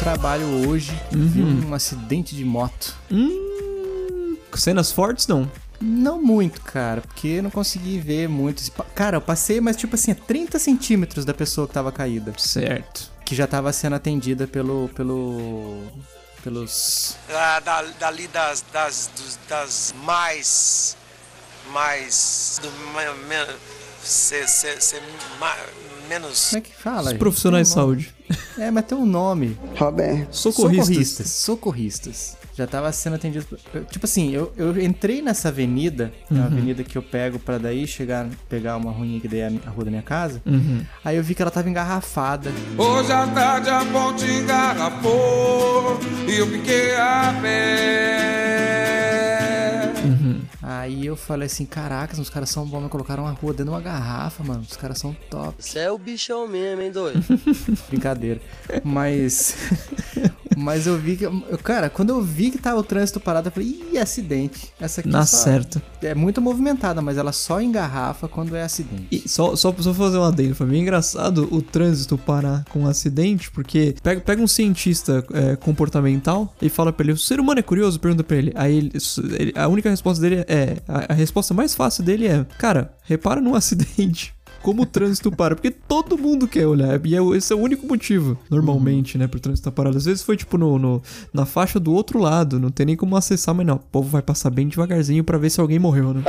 trabalho hoje, vi um acidente de moto. Hum, cenas fortes não. Não muito, cara, porque eu não consegui ver muito. Cara, eu passei, mas tipo assim, a 30 centímetros da pessoa que tava caída. Certo. Que já tava sendo atendida pelo. pelo. pelos. Ah, da, dali das, das, dos- das mais. mais. Do, me, me, ser, ser, ser ma- menos. Como é que fala? Os profissionais de saúde. É, mas tem um nome. Roberto. Socorristas. Socorristas. Socorristas. Já tava sendo atendido. Tipo assim, eu, eu entrei nessa avenida, é Uhum. uma avenida que eu pego pra daí chegar, pegar uma ruinha que daí é a a rua da minha casa. Uhum. Aí eu vi que ela tava engarrafada. Hoje à tarde a ponte engarrafou e eu fiquei a pé. Aí eu falei assim: caracas, os caras são bons, me colocaram a rua dentro de uma garrafa, mano. Os caras são top. Você é o bichão mesmo, hein, doido? Brincadeira. Mas. Mas eu vi que. eu- Cara, quando eu vi que tava o trânsito parado, eu falei, ih, acidente. Essa aqui Na só- certa. É muito movimentada, mas ela só engarrafa quando é acidente. E só, só, só fazer um adendo, foi bem engraçado o trânsito parar com um acidente, porque pega, pega um cientista é, comportamental e fala pra ele, o ser humano é curioso? Pergunta pra ele. Aí ele, ele- a única resposta dele é, a, a resposta mais fácil dele é, cara, repara num acidente. Como o trânsito para, porque todo mundo quer olhar, e é, o- esse é o único motivo, normalmente, né, pro trânsito estar parado. Às vezes foi, tipo, no, no- na faixa do outro lado, não tem nem como acessar, mas não, o povo vai passar bem devagarzinho pra ver se alguém morreu, né?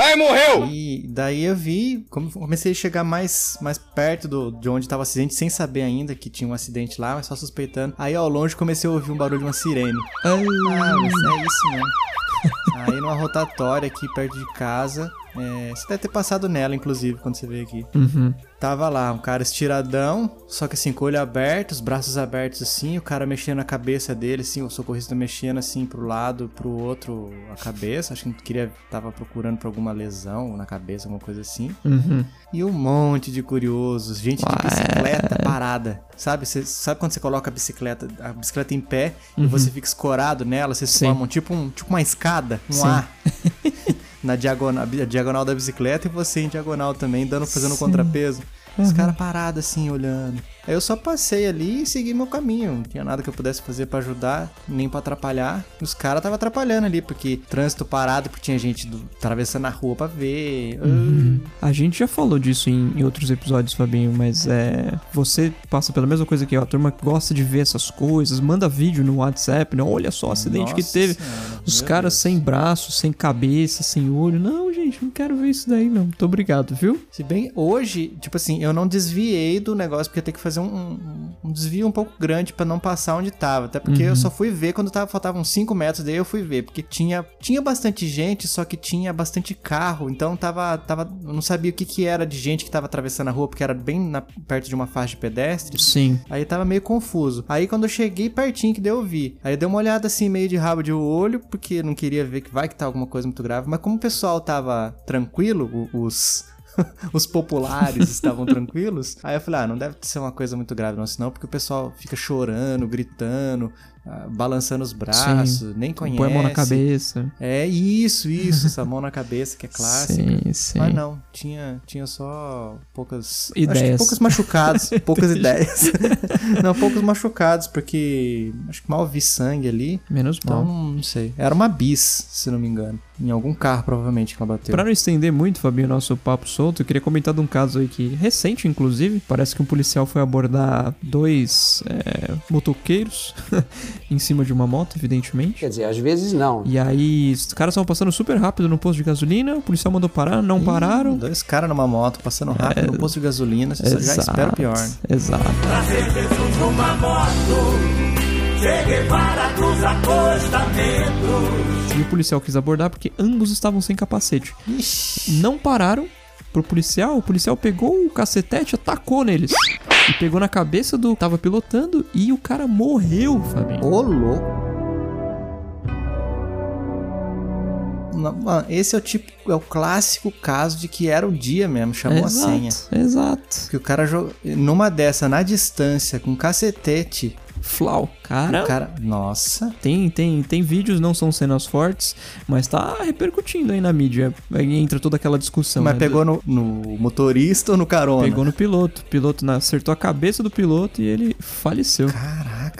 E daí eu vi, como comecei a chegar mais, mais perto do, de onde tava o acidente, sem saber ainda que tinha um acidente lá, mas só suspeitando. Aí ao longe comecei a ouvir um barulho de uma sirene. Ai, Ah, mas é isso mesmo. Aí numa rotatória aqui perto de casa, é, você deve ter passado nela, inclusive, quando você veio aqui. Uhum. Tava lá, um cara estiradão, só que assim, com o olho aberto, os braços abertos assim, o cara mexendo a cabeça dele, assim, o socorrista mexendo assim pro lado, pro outro a cabeça, acho que queria, tava procurando por alguma lesão na cabeça, alguma coisa assim. Uhum. E um monte de curiosos, gente de bicicleta parada. Sabe? Você sabe quando você coloca a bicicleta, a bicicleta em pé e você fica escorado nela, vocês Sim. formam tipo, um, tipo uma escada, um Sim. A. na diagonal, diagonal da bicicleta e você em diagonal também, dando, fazendo um contrapeso. Os caras parados assim, olhando. Aí eu só passei ali e segui meu caminho. Não tinha nada que eu pudesse fazer pra ajudar, nem pra atrapalhar. Os caras estavam atrapalhando ali, porque trânsito parado, porque tinha gente do- atravessando a rua pra ver. A gente já falou disso em, em outros episódios, Fabinho, mas é. Você passa pela mesma coisa que eu. A turma gosta de ver essas coisas, manda vídeo no WhatsApp, né? Olha só o acidente que Nossa teve. Senhora, Os caras sem braço, sem cabeça, sem olho. Não, gente, não quero ver isso daí, não. Muito obrigado, viu? Se bem, hoje, tipo assim, eu não desviei do negócio porque ia ter que fazer um, um- um desvio um pouco grande pra não passar onde tava. Até porque eu só fui ver quando tava, faltavam 5 metros, daí eu fui ver. Porque tinha, tinha bastante gente, só que tinha bastante carro. Então tava. tava eu não sabia o que, que era de gente que tava atravessando a rua, porque era bem na- perto de uma faixa de pedestre. Sim. Aí tava meio confuso. Aí quando eu cheguei pertinho que deu eu vi. Aí eu dei uma olhada assim, meio de rabo de olho, porque não queria ver que vai que tá alguma coisa muito grave. Mas como o pessoal tava tranquilo, os. Os populares estavam tranquilos. Aí eu falei, ah, não deve ser uma coisa muito grave, não, senão, porque o pessoal fica chorando, gritando, balançando os braços, nem conhece. Põe a mão na cabeça. É isso, isso, essa mão na cabeça que é clássica. Sim, sim. Mas não, tinha, tinha só poucas Acho Ideias. que poucos machucados, poucas ideias. não, poucos machucados, porque acho que mal vi sangue ali. Menos Então, mal. não sei. Era uma bis, se não me engano. Em algum carro, provavelmente, que ela bateu. Pra não estender muito, Fabinho, nosso papo solto, eu queria comentar de um caso aí que, recente inclusive, parece que um policial foi abordar dois é, motoqueiros em cima de uma moto, evidentemente. Quer dizer, às vezes não. E aí, os caras estavam passando super rápido no posto de gasolina, o policial mandou parar, não pararam. Dois caras numa moto, passando rápido no posto de gasolina. Você já espera o pior. Exato. E o policial quis abordar porque ambos estavam sem capacete. Ixi. Não pararam pro policial, o policial pegou o cacetete, atacou neles. E pegou na cabeça do tava pilotando e o cara morreu, Fabinho. Ô, louco. Mano, Esse é o tipo, é o clássico caso de que era o dia mesmo, chamou a senha. Exato. Que o cara jogou numa dessa, na distância, com cacetete. Flau. Cara, cara. Nossa. tem, tem, tem vídeos, não são cenas fortes, mas tá repercutindo aí na mídia. Aí entra toda aquela discussão. Mas né, pegou no, no motorista ou no carona? Pegou no piloto. O piloto na- acertou a cabeça do piloto e ele faleceu.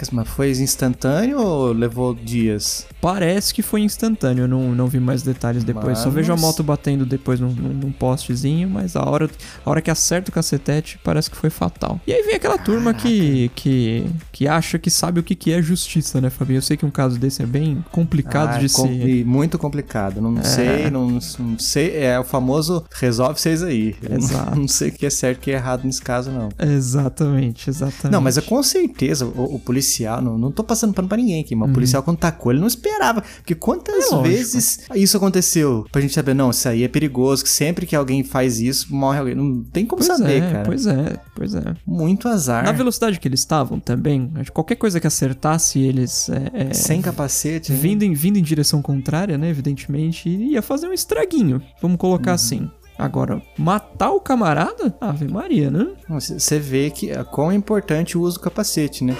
Caraca. Mas foi instantâneo ou levou dias? Parece que foi instantâneo, eu não, não vi mais detalhes depois. Só Mas- vejo a moto batendo depois num, num, postezinho, mas a hora, a hora que acerta o cacetete parece que foi fatal. E aí vem aquela turma que, que, que acha que sabe o que, que é justiça, né, Fabinho? Eu sei que um caso desse é bem complicado Ah, de com- se. e muito complicado. Não sei, não, não sei. É o famoso resolve vocês aí. Eu não- Exato. Não, sei o que é certo e o que é errado nesse caso, não. Exatamente, exatamente. Não, mas é com certeza o, o policial, não, não tô passando pano pra ninguém aqui, mas o policial quando tacou, ele não esperava. Porque quantas Uhum. É vezes isso aconteceu? Pra gente saber, não, isso aí é perigoso, que sempre que alguém faz isso, morre alguém. Não tem como Pois saber, é, cara. pois é, pois é. Muito azar. Na velocidade que eles estavam também, qualquer coisa que acertasse eles é, é, Sem capacete. vindo, em, vindo em direção contrária, né? Evidentemente, ia fazer um estraguinho. Vamos colocar assim. Agora, matar o camarada? Ave Maria, né? Você vê que é, quão é importante o uso do capacete, né?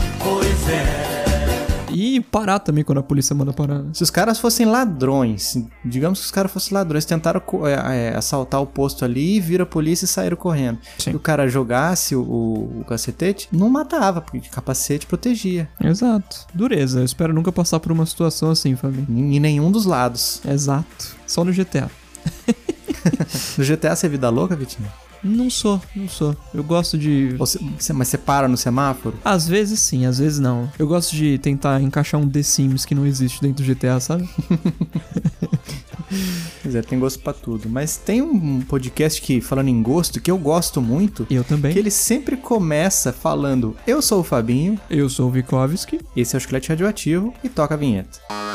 E parar também quando a polícia manda parar. né? Se os caras fossem ladrões, digamos que os caras fossem ladrões, tentaram é, é, assaltar o posto ali, viram a polícia e saíram correndo. Sim. Se o cara jogasse o, o, o cacetete, não matava, porque de capacete protegia. Exato. Dureza. Eu espero nunca passar por uma situação assim, Fabinho. Em em nenhum dos lados. Exato. Só no GTA. No GTA você é vida louca, Vitinho? Não sou, não sou. Eu gosto de. Ou cê- cê- mas você para no semáforo? Às vezes sim, às vezes não. Eu gosto de tentar encaixar um The Sims que não existe dentro do GTA, sabe? Pois é, tem gosto pra tudo. Mas tem um podcast que, falando em gosto, que eu gosto muito, Eu também. que ele sempre começa falando: Eu sou o Fabinho, Eu sou o Vikovski. esse é o Chiclete Radioativo, e toca a vinheta. Fabinho,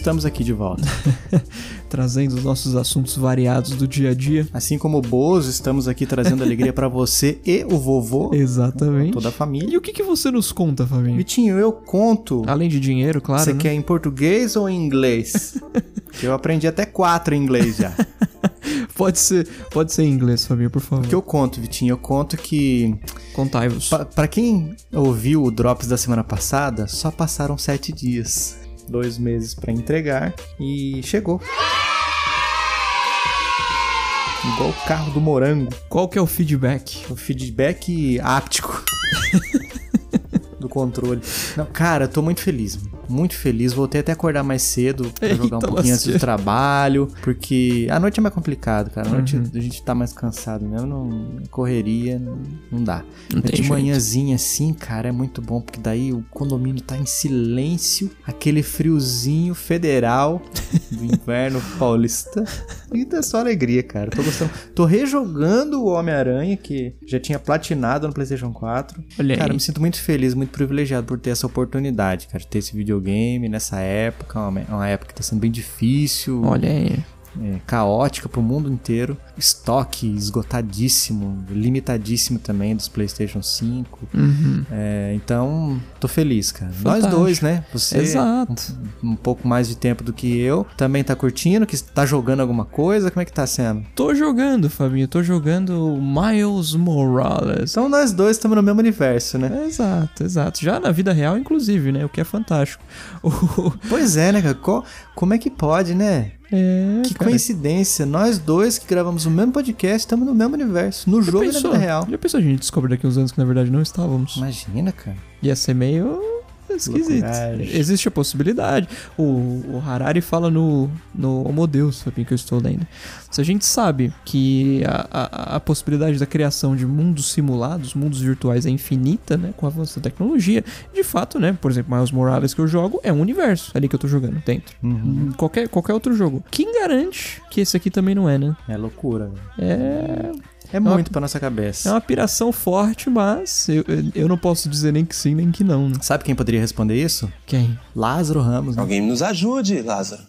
Estamos aqui de volta. trazendo os nossos assuntos variados do dia a dia. Assim como o Bozo, estamos aqui trazendo alegria pra você e o vovô, Exatamente. toda a família. E o que, que você nos conta, Fabinho? Vitinho, eu conto. Além de dinheiro, claro. Você né? quer em português ou em inglês? eu aprendi até quatro em inglês já. Pode ser, pode ser em inglês, Fabinho, por favor. O que eu conto, Vitinho? Eu conto que Contai-vos. Pa- Pra quem ouviu o Drops da semana passada, só passaram sete dias. Dois meses pra entregar e chegou. Igual o carro do morango. Qual que é o feedback? O feedback áptico do controle. Não, cara, eu tô muito feliz. Muito feliz. Voltei até a acordar mais cedo pra jogar um pouquinho antes do trabalho. Porque a noite é mais complicado, cara. A noite Uhum. a gente tá mais cansado mesmo. Não, correria, não, não dá. Não Mas de manhãzinha assim, cara, é muito bom, porque daí o condomínio tá em silêncio, aquele friozinho federal do inverno paulista. E é só alegria, cara. Tô gostando. Tô rejogando o Homem-Aranha, que já tinha platinado no PlayStation 4. Olha cara, aí. me sinto muito feliz, muito privilegiado por ter essa oportunidade, cara, de ter esse videogame nessa época. Uma, uma época que tá sendo bem difícil Olha aí. É, caótica pro mundo inteiro. Estoque esgotadíssimo, limitadíssimo também dos PlayStation 5. Uhum. É, então, tô feliz, cara. Fantástico. Nós dois, né? Você Exato. um, um pouco mais de tempo do que eu, também tá curtindo, que tá jogando alguma coisa. Como é que tá sendo? Tô jogando, Fabinho. Tô jogando Miles Morales. Então nós dois estamos no mesmo universo, né? Exato, exato. Já na vida real, inclusive, né? O que é fantástico. O- Pois é, né, cara? Co- como é que pode, né? É, Que cara. coincidência. Nós dois que gravamos o mesmo podcast estamos no mesmo universo, no jogo e na Pensou? vida real. Já pensou a gente descobre daqui uns anos que na verdade não estávamos? Imagina, cara. Ia ser meio esquisito. Loucuragem. Existe a possibilidade. O, o Harari fala no, no Homo Deus, Fabinho, que eu estou lendo. Se a gente sabe que a, a, a possibilidade da criação de mundos simulados, mundos virtuais é infinita, né? Com o avanço da tecnologia, de fato, né? Por exemplo, Miles Morales que eu jogo é um universo ali que eu tô jogando dentro. Uhum. Qualquer, qualquer outro jogo. Quem garante que esse aqui também não é, né? É loucura. velho. É, É muito pra nossa cabeça. é uma piração forte, mas eu, eu não posso dizer nem que sim, nem que não. né? Sabe quem poderia responder isso? Quem? Lázaro Ramos. Né? Alguém nos ajude, Lázaro.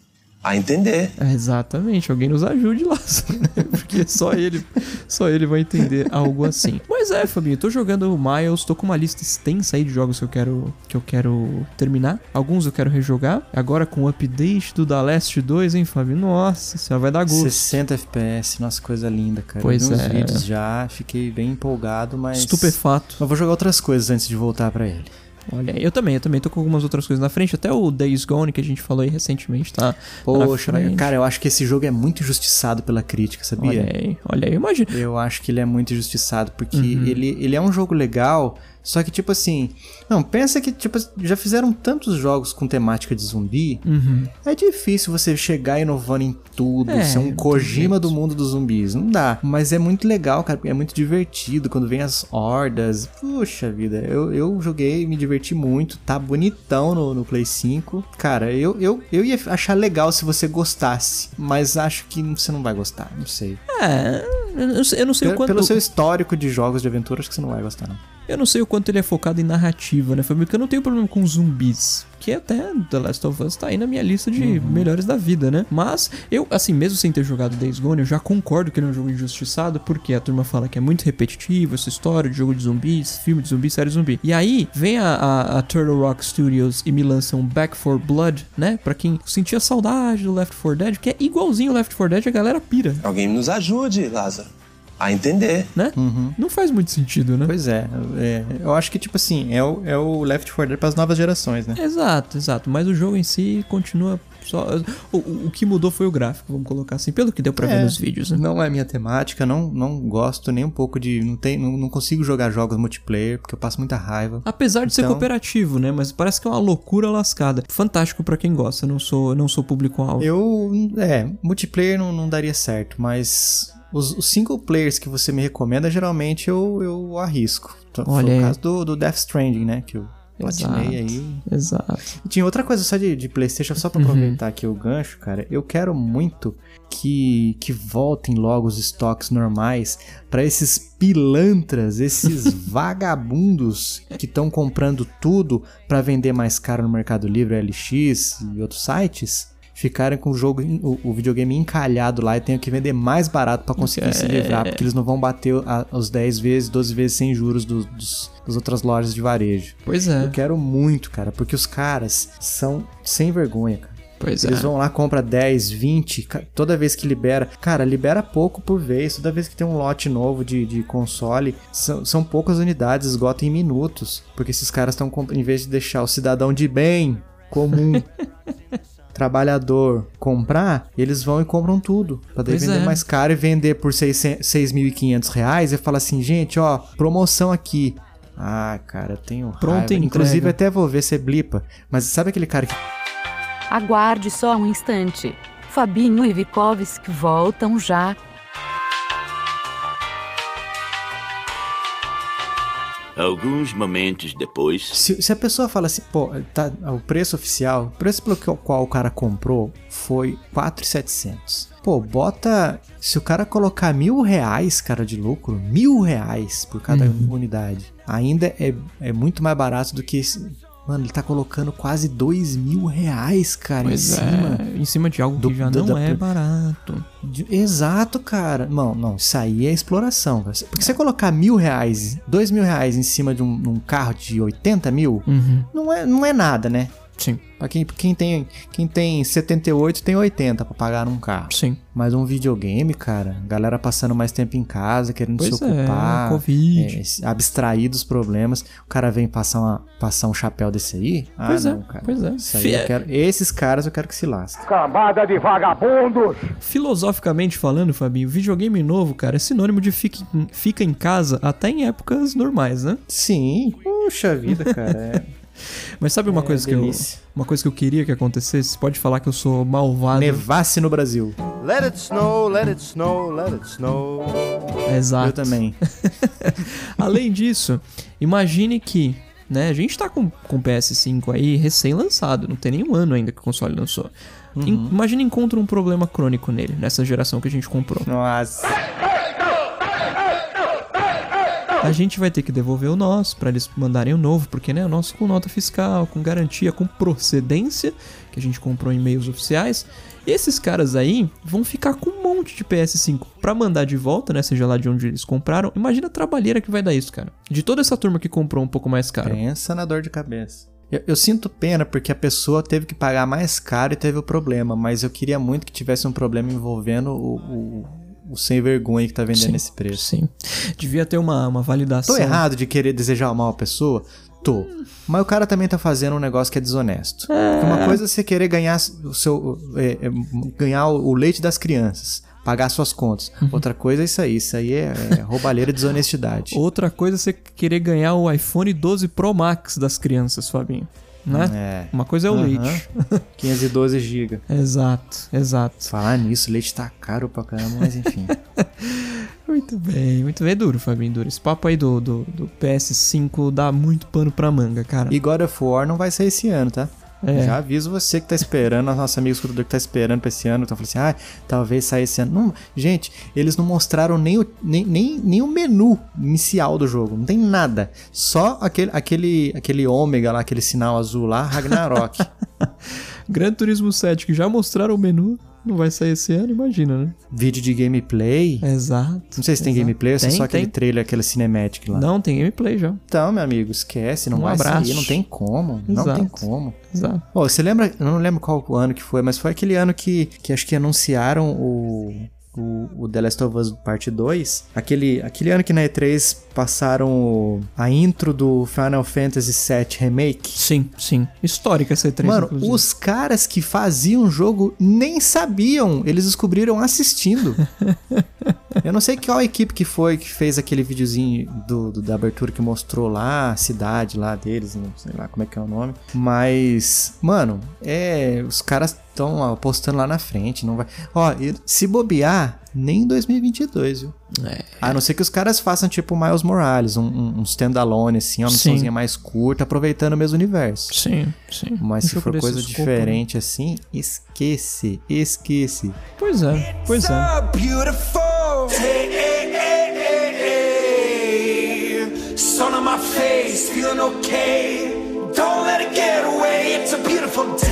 A entender. É, Exatamente, alguém nos ajude lá, né? porque só ele, só ele vai entender algo assim. Mas é, Fabinho, tô jogando o Miles, tô com uma lista extensa aí de jogos que eu quero que eu quero terminar. Alguns eu quero rejogar. Agora com o update do The Last 2, hein, Fabinho? Nossa, senhora vai dar gosto. 60 FPS, nossa, coisa linda, cara. Pois eu é. vídeos já, fiquei bem empolgado, mas. Estupefato. Eu vou jogar outras coisas antes de voltar pra ele. Olha, eu também, eu também tô com algumas outras coisas na frente, até o Days Gone que a gente falou aí recentemente, tá? Poxa, na mas, frente. cara, eu acho que esse jogo é muito injustiçado pela crítica, sabia? Olha aí, olha aí, imagina. Eu acho que ele é muito injustiçado, porque Uhum. ele, ele é um jogo legal, só que, tipo assim. Não, pensa que, tipo, já fizeram tantos jogos com temática de zumbi. Uhum. É difícil você chegar inovando em tudo, É, ser um Kojima do mundo dos zumbis. Não dá. Mas é muito legal, cara. É muito divertido quando vem as hordas. Puxa vida, eu, eu joguei, me diverti muito. Tá bonitão no, no Play 5. Cara, eu, eu, eu ia achar legal se você gostasse. Mas acho que você não vai gostar. Não sei. É, eu não sei, eu não sei o quanto. pelo seu histórico de jogos de aventura, acho que você não vai gostar, não. Eu não sei o quanto ele é focado em narrativa, né, Fabio? Porque eu não tenho problema com zumbis. Que até The Last of Us tá aí na minha lista de Uhum. melhores da vida, né? Mas eu, assim, mesmo sem ter jogado Days Gone, eu já concordo que ele é um jogo injustiçado, porque a turma fala que é muito repetitivo essa história de jogo de zumbis, filme de zumbi, série de zumbi. E aí vem a, a, a Turtle Rock Studios e me lançam Back for Blood, né? Pra quem sentia saudade do Left 4 Dead, que é igualzinho o Left 4 Dead, a galera pira, Alguém nos ajude, Lázaro. A entender. né? Não faz muito sentido, né? Pois é, é, eu acho que, tipo assim, é o, é o Left 4 Dead pras novas gerações, né? Exato, exato. Mas o jogo em si continua só. O, o- que mudou foi o gráfico, vamos colocar assim, pelo que deu pra ver É, nos vídeos, né? Não é minha temática, não, não gosto nem um pouco de. Não, tem, não, não consigo jogar jogos multiplayer, porque eu passo muita raiva. Apesar de ser Então- cooperativo, né? Mas parece que é uma loucura lascada. Fantástico pra quem gosta, não sou, não sou público-alvo. Eu. É, multiplayer não, não daria certo, mas. Os, os single players que você me recomenda, geralmente eu, eu arrisco. Foi Olha aí. o caso do, do Death Stranding, né? Que eu platinei aí. Exato. E tinha outra coisa só de, de PlayStation, só pra Uhum. aproveitar aqui o gancho, cara. Eu quero muito que, que voltem logo os estoques normais pra esses pilantras, esses vagabundos que estão comprando tudo pra vender mais caro no Mercado Livre, LX e outros sites. Ficarem com o jogo, o, o videogame encalhado lá e tenham que vender mais barato pra conseguir se livrar, porque eles não vão bater a- os 10 vezes, 12 vezes sem juros dos- dos- das outras lojas de varejo. Pois é. Eu quero muito, cara, porque os caras são sem vergonha, cara. Pois Eles é. vão lá, compra 10, 20, ca- toda vez que libera. Cara, libera pouco por vez. Toda vez que tem um lote novo de, de console, são, são poucas unidades, esgota em minutos. Porque esses caras estão, em vez de deixar o cidadão de bem, comum, trabalhador, comprar, eles vão e compram tudo. Pra daí Pois vender é. mais caro e vender por 600 6.500 reais. E fala assim, gente, ó, promoção aqui. Ah, cara, eu tenho Pronta raiva. entrega. Inclusive, até vou ver se é blipa. Mas sabe aquele cara que Aguarde só um instante. Fabinho e Vikovski voltam já. Alguns momentos depois. Se, se a pessoa fala assim, pô, tá, o preço oficial, o preço pelo qual o cara comprou foi 4,700. Pô, bota. Se o cara colocar mil reais, cara, de lucro, mil reais por cada Uhum. unidade, ainda é, é muito mais barato do que. Mano, ele tá colocando quase dois mil reais, cara, Pois em cima. é. Em cima de algo do- que já do- não da- é barato. De- Exato, cara. Não, não, isso aí é exploração. cara. Porque você colocar mil reais, dois mil reais em cima de um, um carro de 80 mil, Uhum. não é, não é nada, né? Sim, Pra quem, quem, tem, quem tem 78 tem 80 pra pagar num carro. sim. Mas um videogame, cara, galera passando mais tempo em casa, querendo Pois se ocupar, é, Covid. é, abstrair dos problemas, o cara vem passar, uma, passar um chapéu desse aí? Ah, Pois é, não, cara. pois é. Isso aí Fi- eu quero- esses caras eu quero que se lasquem. Filosoficamente falando, Fabinho, videogame novo, cara, é sinônimo de fica, em- fica em casa até em épocas normais, né? Sim, puxa vida, cara. É, Mas sabe uma É, coisa que eu, delícia. uma coisa que eu queria que acontecesse? Você pode falar que eu sou malvado. nevasse no Brasil. Let it snow, let it snow, let it snow. Exato. Eu também. Além disso, imagine que, né, a gente tá com com o PS5 aí recém-lançado, não tem nenhum ano ainda que o console lançou. Uhum. Im- Imagine encontra um problema crônico nele, nessa geração que a gente comprou. Nossa. A gente vai ter que devolver o nosso pra eles mandarem o novo, porque né, o nosso com nota fiscal, com garantia, com procedência, que a gente comprou em meios oficiais. Esses caras aí vão ficar com um monte de PS5 pra mandar de volta, né? Seja lá de onde eles compraram. Imagina a trabalheira que vai dar isso, cara. De toda essa turma que comprou um pouco mais caro. Pensa na dor de cabeça. Eu, eu sinto pena porque a pessoa teve que pagar mais caro e teve o problema, mas eu queria muito que tivesse um problema envolvendo o, o, o sem vergonha que tá vendendo Sim, esse preço. Sim. Devia ter uma, uma validação. Tô errado de querer desejar mal a pessoa? Tô. Mas o cara também tá fazendo um negócio que é desonesto. Porque Uma coisa é você querer ganhar o seu. é, é, ganhar o leite das crianças. Pagar suas contas. Outra coisa é isso aí. Isso aí é, é roubalheira e desonestidade. Outra coisa é você querer ganhar o iPhone 12 Pro Max das crianças, Fabinho. Né? É. Uma coisa é o Aham. leite. 512 GB. exato, exato. Falar nisso, leite tá caro pra caramba, mas enfim. Muito bem, muito bem. É duro, Fabinho, duro. Esse papo aí do, do, do PS5 dá muito pano pra manga, cara. E God of War não vai sair esse ano, tá? É. Já aviso você que tá esperando, a nossa amiga escutador que tá esperando pra esse ano, então falando assim, ah, talvez saia esse ano. Não, gente, eles não mostraram nem o, nem, nem, nem o menu inicial do jogo, não tem nada. Só aquele, aquele, aquele ômega lá, aquele sinal azul lá, Ragnarok. Gran Turismo 7, que já mostraram o menu, não vai sair esse ano, imagina, né? Vídeo de gameplay. Exato. Não sei se tem exato. gameplay ou se é só aquele tem. trailer, aquele cinematic lá. Não, tem gameplay já. Então, meu amigo, esquece, não Um vai abraço. sair, não tem como, não Exato. tem como. Exato. Ó, você lembra, eu não lembro qual ano que foi, mas foi aquele ano que, que acho que anunciaram o, o, o The Last of Us Parte 2. Aquele, aquele ano que na E3 passaram a intro do Final Fantasy VII Remake. Sim, sim. Histórica essa E3, Mano, inclusive. os caras que faziam o jogo nem sabiam, eles descobriram assistindo. Eu não sei qual equipe que foi que fez aquele videozinho do, do- da abertura que mostrou lá a cidade lá deles, não sei lá como é que é o nome. Mas, mano, é. Os caras estão apostando lá na frente, não vai. Ó, se bobear, nem em 2022, viu? É. A não ser que os caras façam tipo Miles Morales, um, um, standalone, assim, uma missãozinha mais curta, aproveitando o mesmo universo. Sim, sim. Mas Um se for coisa né? diferente assim, esquece, esquece. Pois é, pois é. Sun on my face, feeling okay. Don't let it get away. It's a beautiful day.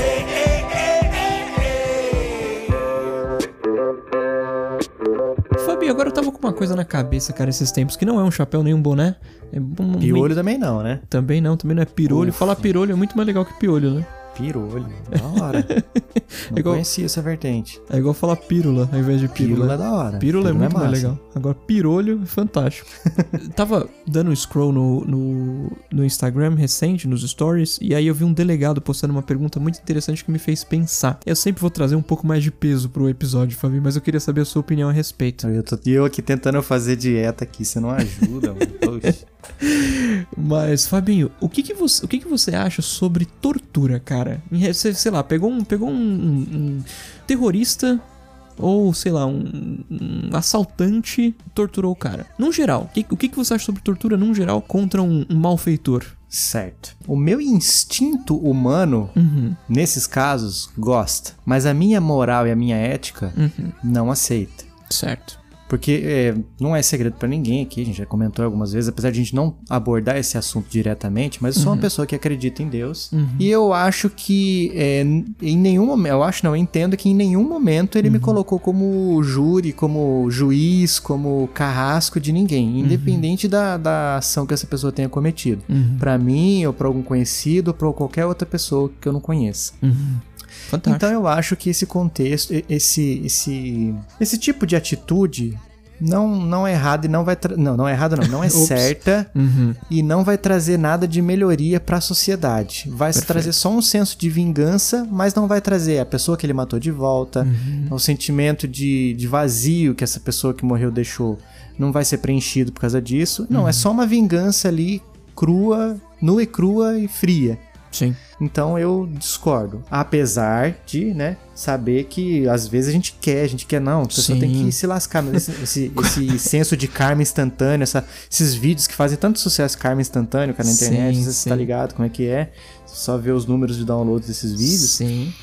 Fabinho, agora eu tava com uma coisa na cabeça, cara, esses tempos, que não é um chapéu nem um boné. É um, Piolho também não, né? Também não, também não é pirolho. Ufa. Falar pirolho é muito mais legal que piolho, né? Pirolho, da hora. Não Igual- conhecia essa vertente. É igual falar pílula ao invés de pílula. Pílula é da hora. Pílula é muito mais massa. legal. Agora, pirolho é fantástico. Tava dando um scroll no, no, no Instagram recente, nos stories, e aí eu vi um delegado postando uma pergunta muito interessante que me fez pensar. Eu sempre vou trazer um pouco mais de peso pro episódio, Fabi, mas eu queria saber a sua opinião a respeito. Eu tô, eu aqui tentando fazer dieta aqui, você não ajuda, mano. Poxa. Mas, Fabinho, o que que você, o que que você acha sobre tortura, cara? Você, sei lá, pegou um, pegou um, um- terrorista ou, sei lá, um, um assaltante torturou o cara. Num geral, o que, o que que você acha sobre tortura, num geral, contra um, um malfeitor? Certo. O meu instinto humano, Uhum, nesses casos, gosta. Mas a minha moral e a minha ética uhum, não aceita. certo. Porque é, não é segredo pra ninguém aqui, a gente já comentou algumas vezes, apesar de a gente não abordar esse assunto diretamente, mas eu sou uma pessoa que acredita em Deus. E eu acho que é, em nenhum momento, eu acho não, eu entendo que em nenhum momento ele me colocou como júri, como juiz, como carrasco de ninguém, independente da, da ação que essa pessoa tenha cometido. Uhum, Pra mim, ou pra algum conhecido, ou pra qualquer outra pessoa que eu não conheça. Fantástico. Então eu acho que esse contexto, esse esse esse tipo de atitude não não é errado e não vai não não é errado não, não é certa Uhum, e não vai trazer nada de melhoria pra sociedade. Vai Perfeito. trazer só um senso de vingança, mas não vai trazer a pessoa que ele matou de volta, uhum. o sentimento de, de vazio que essa pessoa que morreu deixou. Não vai ser preenchido por causa disso. Não, Uhum. é só uma vingança ali crua, nua e crua e fria. Sim. Então eu discordo. Apesar de, né, saber que às vezes a gente quer, a gente quer, não, a pessoa Sim. tem que se lascar. Mas esse, esse, esse senso de karma instantâneo, essa- esses vídeos que fazem tanto sucesso, karma instantâneo, cara, na internet, não sei se sim. você tá ligado como é que é. Só ver os números de downloads desses vídeos. Sim.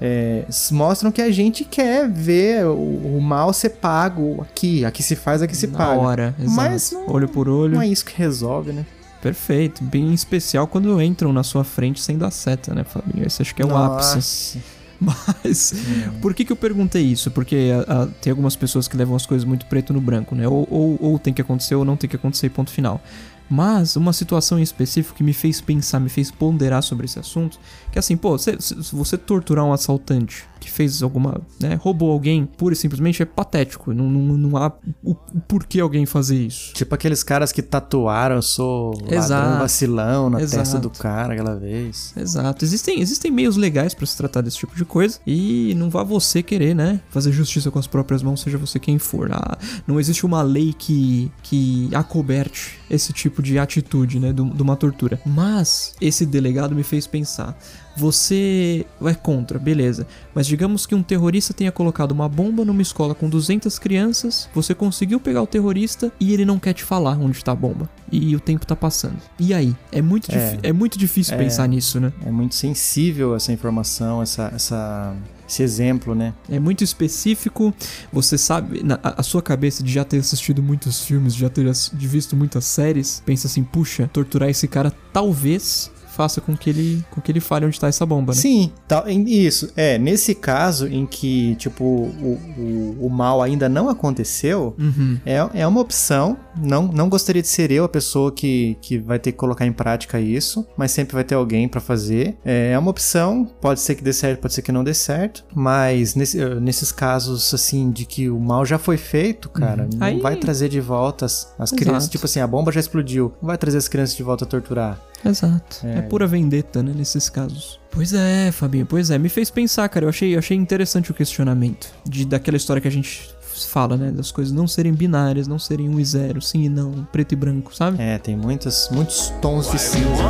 é, mostram que a gente quer ver o, o mal ser pago aqui. Aqui se faz, aqui se Na paga. hora, exato. Mas não- olho por olho. Não é isso que resolve, né? Perfeito. Bem especial quando entram na sua frente sem dar seta, né, Fabinho? Esse acho que é o ápice. Nossa. Mas, por que que eu perguntei isso? Porque a- a- tem algumas pessoas que levam as coisas muito preto no branco, né? Ou, ou, ou tem que acontecer ou não tem que acontecer, ponto final. Mas uma situação em específico que me fez pensar, me fez ponderar sobre esse assunto, que assim, pô, se, se- você torturar um assaltante que fez alguma, né, roubou alguém, pura e simplesmente é patético. Não, não, não há o, o porquê alguém fazer isso. Tipo aqueles caras que tatuaram, eu sou ladrão vacilão na testa Exato. do cara aquela vez. Exato. Existem, existem meios legais pra se tratar desse tipo de coisa e não vá você querer, né, fazer justiça com as próprias mãos, seja você quem for. Ah, não existe uma lei que, que acoberte esse tipo de atitude, né, de uma tortura. Mas esse delegado me fez pensar. Você vai contra, beleza. Mas digamos que um terrorista tenha colocado uma bomba numa escola com 200 crianças, você conseguiu pegar o terrorista e ele não quer te falar onde está a bomba. E o tempo tá passando. E aí? É muito, É. é muito difícil É. pensar nisso, né? É muito sensível essa informação, essa, essa, esse exemplo, né? É muito específico. Você sabe, na, a sua cabeça de já ter assistido muitos filmes, de já ter visto muitas séries, pensa assim, puxa, torturar esse cara talvez faça com que ele, com que ele fale onde tá essa bomba, né? Sim, em- isso. É, nesse caso em que, tipo, o, o, o mal ainda não aconteceu, Uhum. é, é uma opção. Não, não gostaria de ser eu a pessoa que, que vai ter que colocar em prática isso, mas sempre vai ter alguém pra fazer. É, é uma opção, pode ser que dê certo, pode ser que não dê certo, mas nesse- eh, nesses casos, assim, de que o mal já foi feito, cara, não Aí- vai trazer de volta as, as crianças. Tipo assim, a bomba já explodiu, não vai trazer as crianças de volta a torturar. Exato. É. pura vendetta, né, nesses casos. Pois é, Fabinho, pois é. Me fez pensar, cara. Eu achei, eu achei interessante o questionamento. De, daquela história que a gente fala, né? Das coisas não serem binárias, não serem um e zero, sim e não, preto e branco, sabe? É, tem muitas, muitos tons de cinza.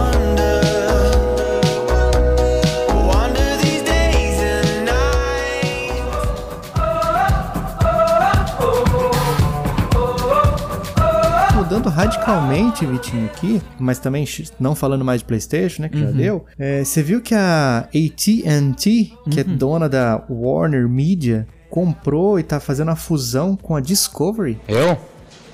Mudando radicalmente, Vitinho, aqui, mas também não falando mais de PlayStation, né? Que já deu. é, Você viu que a AT&T, que é dona da Warner Media, comprou e tá fazendo a fusão com a Discovery? Eu?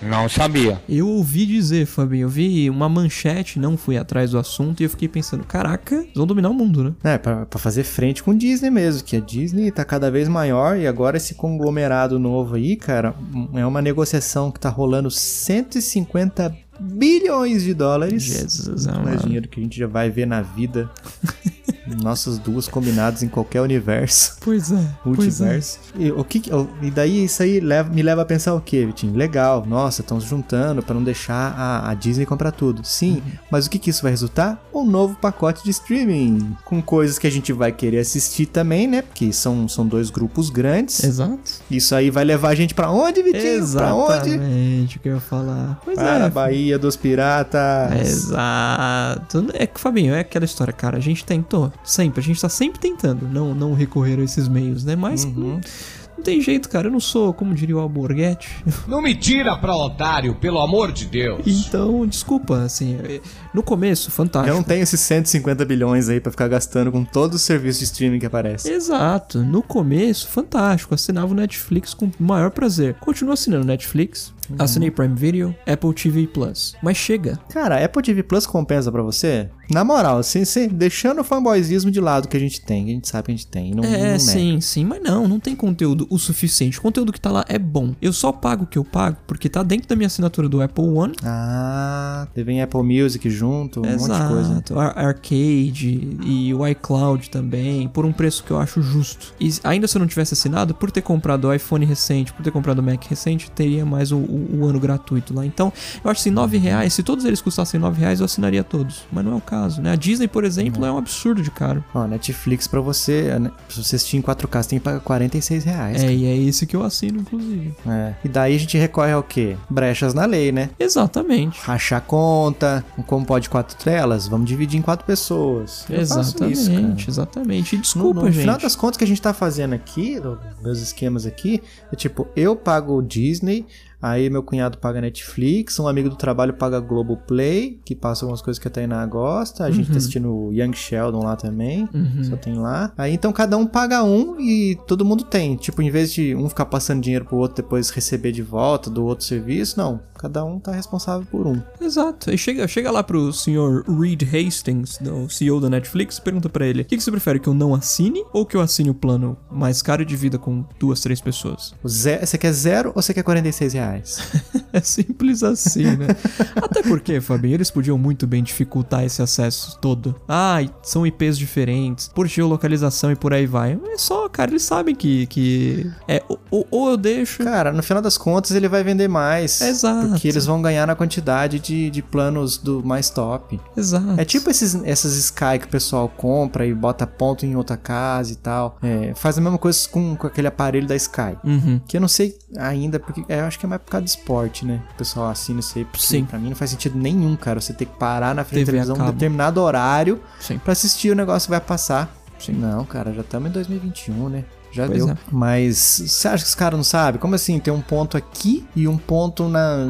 Não sabia. Eu ouvi dizer, Fabinho, eu vi uma manchete, não fui atrás do assunto e eu fiquei pensando, caraca, eles vão dominar o mundo, né? É, pra, pra fazer frente com Disney mesmo, que a Disney tá cada vez maior e agora esse conglomerado novo aí, cara, é uma negociação que tá rolando 150 bilhões de dólares. Jesus, mais dinheiro que a gente já vai ver na vida. Nossas duas combinadas em qualquer universo. Pois é, pois é. Multiverso. E, o que, e daí isso aí leva- me leva a pensar o quê, Vitinho? Legal, nossa, estão se juntando pra não deixar a, a Disney comprar tudo. Sim, Uhum. mas o que, que isso vai resultar? Um novo pacote de streaming. Com coisas que a gente vai querer assistir também, né? Porque são, são dois grupos grandes. Exato. Isso aí vai levar a gente pra onde, Vitinho? Pra onde? Exatamente o que eu ia falar. Pois Para é. a Bahia dos Piratas. Exato. É que, Fabinho, é aquela história, cara. A gente tentou. Sempre. A gente tá sempre tentando não, não recorrer a esses meios, né? Mas Uhum. não, não tem jeito, cara. Eu não sou, como diria o Alborguete. Não me tira pra otário, pelo amor de Deus. Então, desculpa, assim. No começo, fantástico. Eu não tenho esses 150 bilhões aí pra ficar gastando com todos os serviços de streaming que aparecem. Exato. No começo, fantástico. Assinava o Netflix com o maior prazer. Continuo assinando Netflix. Uhum. Assinei Prime Video, Apple TV Plus. Mas chega. Cara, Apple TV Plus compensa pra você? Na moral, sem ser deixando o fanboyzismo de lado que a gente tem, que a gente sabe que a gente tem. Não, não É, nega. sim, sim, mas não, não tem conteúdo o suficiente. O conteúdo que tá lá é bom. Eu só pago o que eu pago porque tá dentro da minha assinatura do Apple One. Ah, vem Apple Music junto, um monte de coisa. Exato, Ar- Arcade e o iCloud também, por um preço que eu acho justo. E ainda se eu não tivesse assinado, por ter comprado o iPhone recente, por ter comprado o Mac recente, teria mais o, o- o ano gratuito lá. Então, eu acho assim, 9 reais, se todos eles custassem 9 reais, eu assinaria todos. Mas não é o caso, né? A Disney, por exemplo, é um absurdo de caro. Ó, Netflix pra você, né, pra você assistir em 4K, você tem que pagar 46 reais. É, e é esse que eu assino, inclusive. É. E daí a gente recorre ao quê? Brechas na lei, né? Exatamente. Rachar conta, como pode quatro telas, vamos dividir em quatro pessoas. Eu Exatamente, isso, exatamente. E No, desculpa, no gente. final das contas que a gente tá fazendo aqui, no- meus esquemas aqui, é tipo, eu pago o Disney, Aí meu cunhado paga Netflix, um amigo do trabalho paga Globoplay, que passa algumas coisas que a Tainá gosta. A gente tá assistindo o Young Sheldon lá também, só tem lá. Aí então cada um paga um e todo mundo tem. Tipo, em vez de um ficar passando dinheiro pro outro depois receber de volta do outro serviço, não. Cada um tá responsável por um. Exato. Aí chega, chega lá pro senhor Reed Hastings, o CEO da Netflix, e pergunta pra ele: o que, que você prefere, que eu não assine ou que eu assine o plano mais caro de vida com duas, três pessoas? Ze- Você quer zero ou você quer 46 reais? É simples assim, né? Até porque, Fabinho, eles podiam muito bem dificultar esse acesso todo. Ah, e são IPs diferentes, por geolocalização e por aí vai. É só, cara, eles sabem que. que é, ou, ou eu deixo. Cara, no final das contas ele vai vender mais. Exato. Porque eles vão ganhar na quantidade de, de planos do mais top. Exato. É tipo esses, essas Sky que o pessoal compra e bota ponto em outra casa e tal. É, faz a mesma coisa com, com aquele aparelho da Sky. Uhum. Que eu não sei ainda, porque é, eu acho que é mais por causa do esporte, né? O pessoal assina isso aí. Porque Sim. Pra mim não faz sentido nenhum, cara. Você ter que parar na frente TV da televisão em cabo. determinado horário Sim. pra assistir o negócio que vai passar. Não, cara, já estamos em 2021, né? Já Pois deu. é. Mas você acha que os caras não sabem? Como assim? Tem um ponto aqui e um ponto na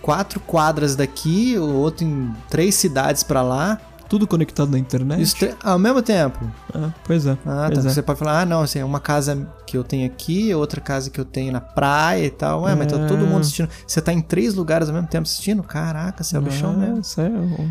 quatro quadras daqui, o outro em três cidades pra lá. Tudo conectado na internet. Isso te- ao mesmo tempo. Ah, pois é. Ah, pois tá. é. Você pode falar, ah, não, assim, é uma casa que eu tenho aqui, outra casa que eu tenho na praia e tal. Ué, mas tá todo mundo assistindo. Você tá em três lugares ao mesmo tempo assistindo? Caraca, você é o bichão Ah, mesmo. Isso é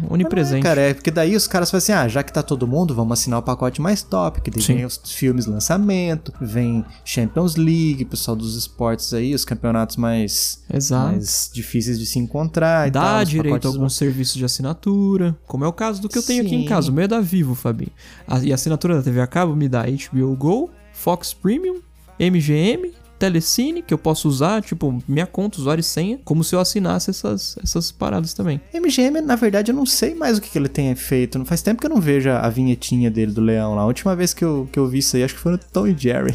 onipresente. é, cara, é porque daí os caras falam assim: ah, já que tá todo mundo, vamos assinar o pacote mais top, que daí Sim. vem os filmes lançamento, vem Champions League, pessoal dos esportes aí, os campeonatos mais, Exato. mais difíceis de se encontrar e Dá tal. os direito a alguns serviços de assinatura, como é o caso do que eu tenho aqui em casa. O meu é da Vivo, Fabinho. A- e a assinatura da TV a cabo me dá HBO Go, Fox Premium, MGM, Telecine, que eu posso usar, tipo, minha conta, usuário e senha, como se eu assinasse essas, essas paradas também. MGM, na verdade, eu não sei mais o que, que ele tem feito. Não faz tempo que eu não vejo a, a vinhetinha dele do leão lá. A última vez que eu, que eu vi isso aí, acho que foi no Tom e Jerry.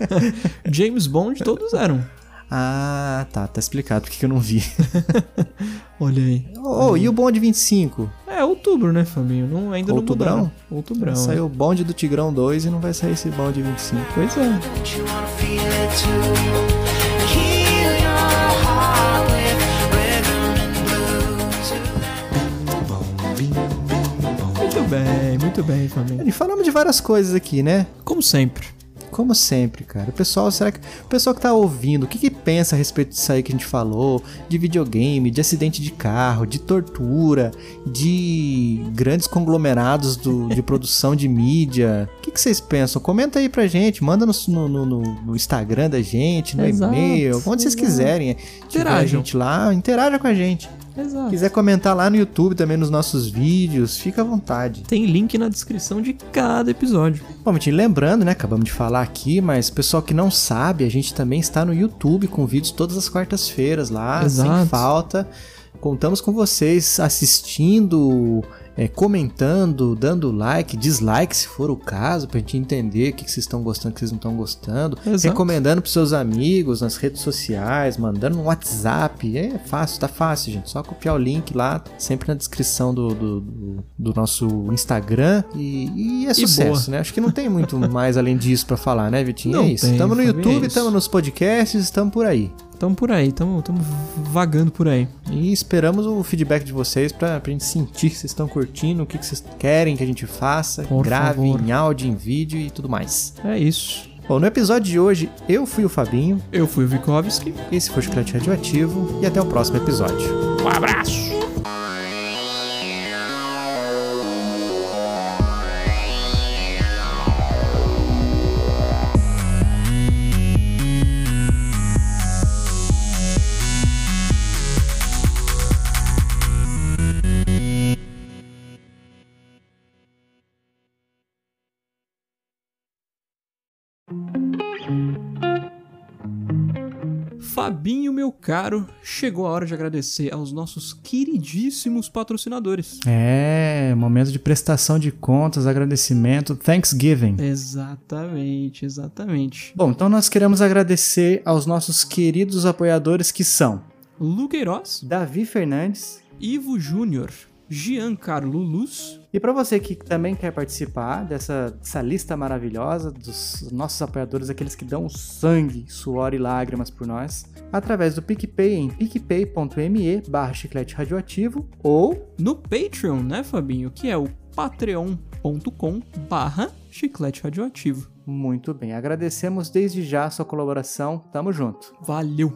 James Bond, todos eram. Ah, tá. Tá explicado porque que eu não vi. Olha aí. Oh, e o Bond 25? É outubro, né, Fabinho? Não, ainda Outubrão? não mudaram. Outubrão. Saiu é. o Bonde do Tigrão 2 e não vai sair esse Bonde 25. Pois é. Muito bem, muito bem, Fabinho. E falamos de várias coisas aqui, né? Como sempre. Como sempre, cara. O pessoal, será que o pessoal que tá ouvindo, o que que pensa a respeito disso aí que a gente falou, de videogame, de acidente de carro, de tortura, de grandes conglomerados do- de produção de mídia? O que que vocês pensam? Comenta aí pra gente, manda no, no- no- no- Instagram da gente, no Exato, e-mail, onde vocês exato. quiserem. Tiver a Interajam. gente lá, interaja com a gente. Exato. quiser comentar lá no YouTube também nos nossos vídeos, fica à vontade. Tem link na descrição de cada episódio. Bom, Vitinho, lembrando, né? Acabamos de falar aqui, mas pessoal que não sabe, a gente também está no YouTube com vídeos todas as quartas-feiras lá, sem Exato. falta. Contamos com vocês assistindo, é, comentando, dando like, dislike se for o caso, pra gente entender o que, que vocês estão gostando, o que vocês não estão gostando. Exato. Recomendando pros seus amigos nas redes sociais, mandando no WhatsApp. É fácil, tá fácil, gente. Só copiar o link lá, sempre na descrição do, do, do- do nosso Instagram. E, e é E sucesso, boa. né? Acho que não tem muito mais além disso pra falar, né, Vitinho? Não é isso. tem, Estamos no YouTube, estamos nos podcasts, estamos por aí. Tamo por aí, tamo, tamo vagando por aí. E esperamos o feedback de vocês pra, pra gente sentir que vocês estão curtindo, o que, que vocês querem que a gente faça, Por grave favor. em áudio, em vídeo e tudo mais. É isso. Bom, no episódio de hoje, eu fui o Fabinho, Eu fui o Vikovski. esse foi o Chiclete Radioativo e até o próximo episódio. Um abraço! Fabinho, meu caro, chegou a hora de agradecer aos nossos queridíssimos patrocinadores. É, momento de prestação de contas, agradecimento, Thanksgiving. Exatamente, exatamente. Bom, então nós queremos agradecer aos nossos queridos apoiadores que são Luqueiroz, Davi Fernandes, Ivo Júnior, Giancarlo Luz. E para você que também quer participar dessa, dessa lista maravilhosa dos nossos apoiadores, aqueles que dão sangue, suor e lágrimas por nós, através do PicPay em picpay.me barra chiclete radioativo ou no Patreon, né, Fabinho? Que é o patreon.com barra chiclete radioativo. Muito bem, agradecemos desde já a sua colaboração. Tamo junto. Valeu!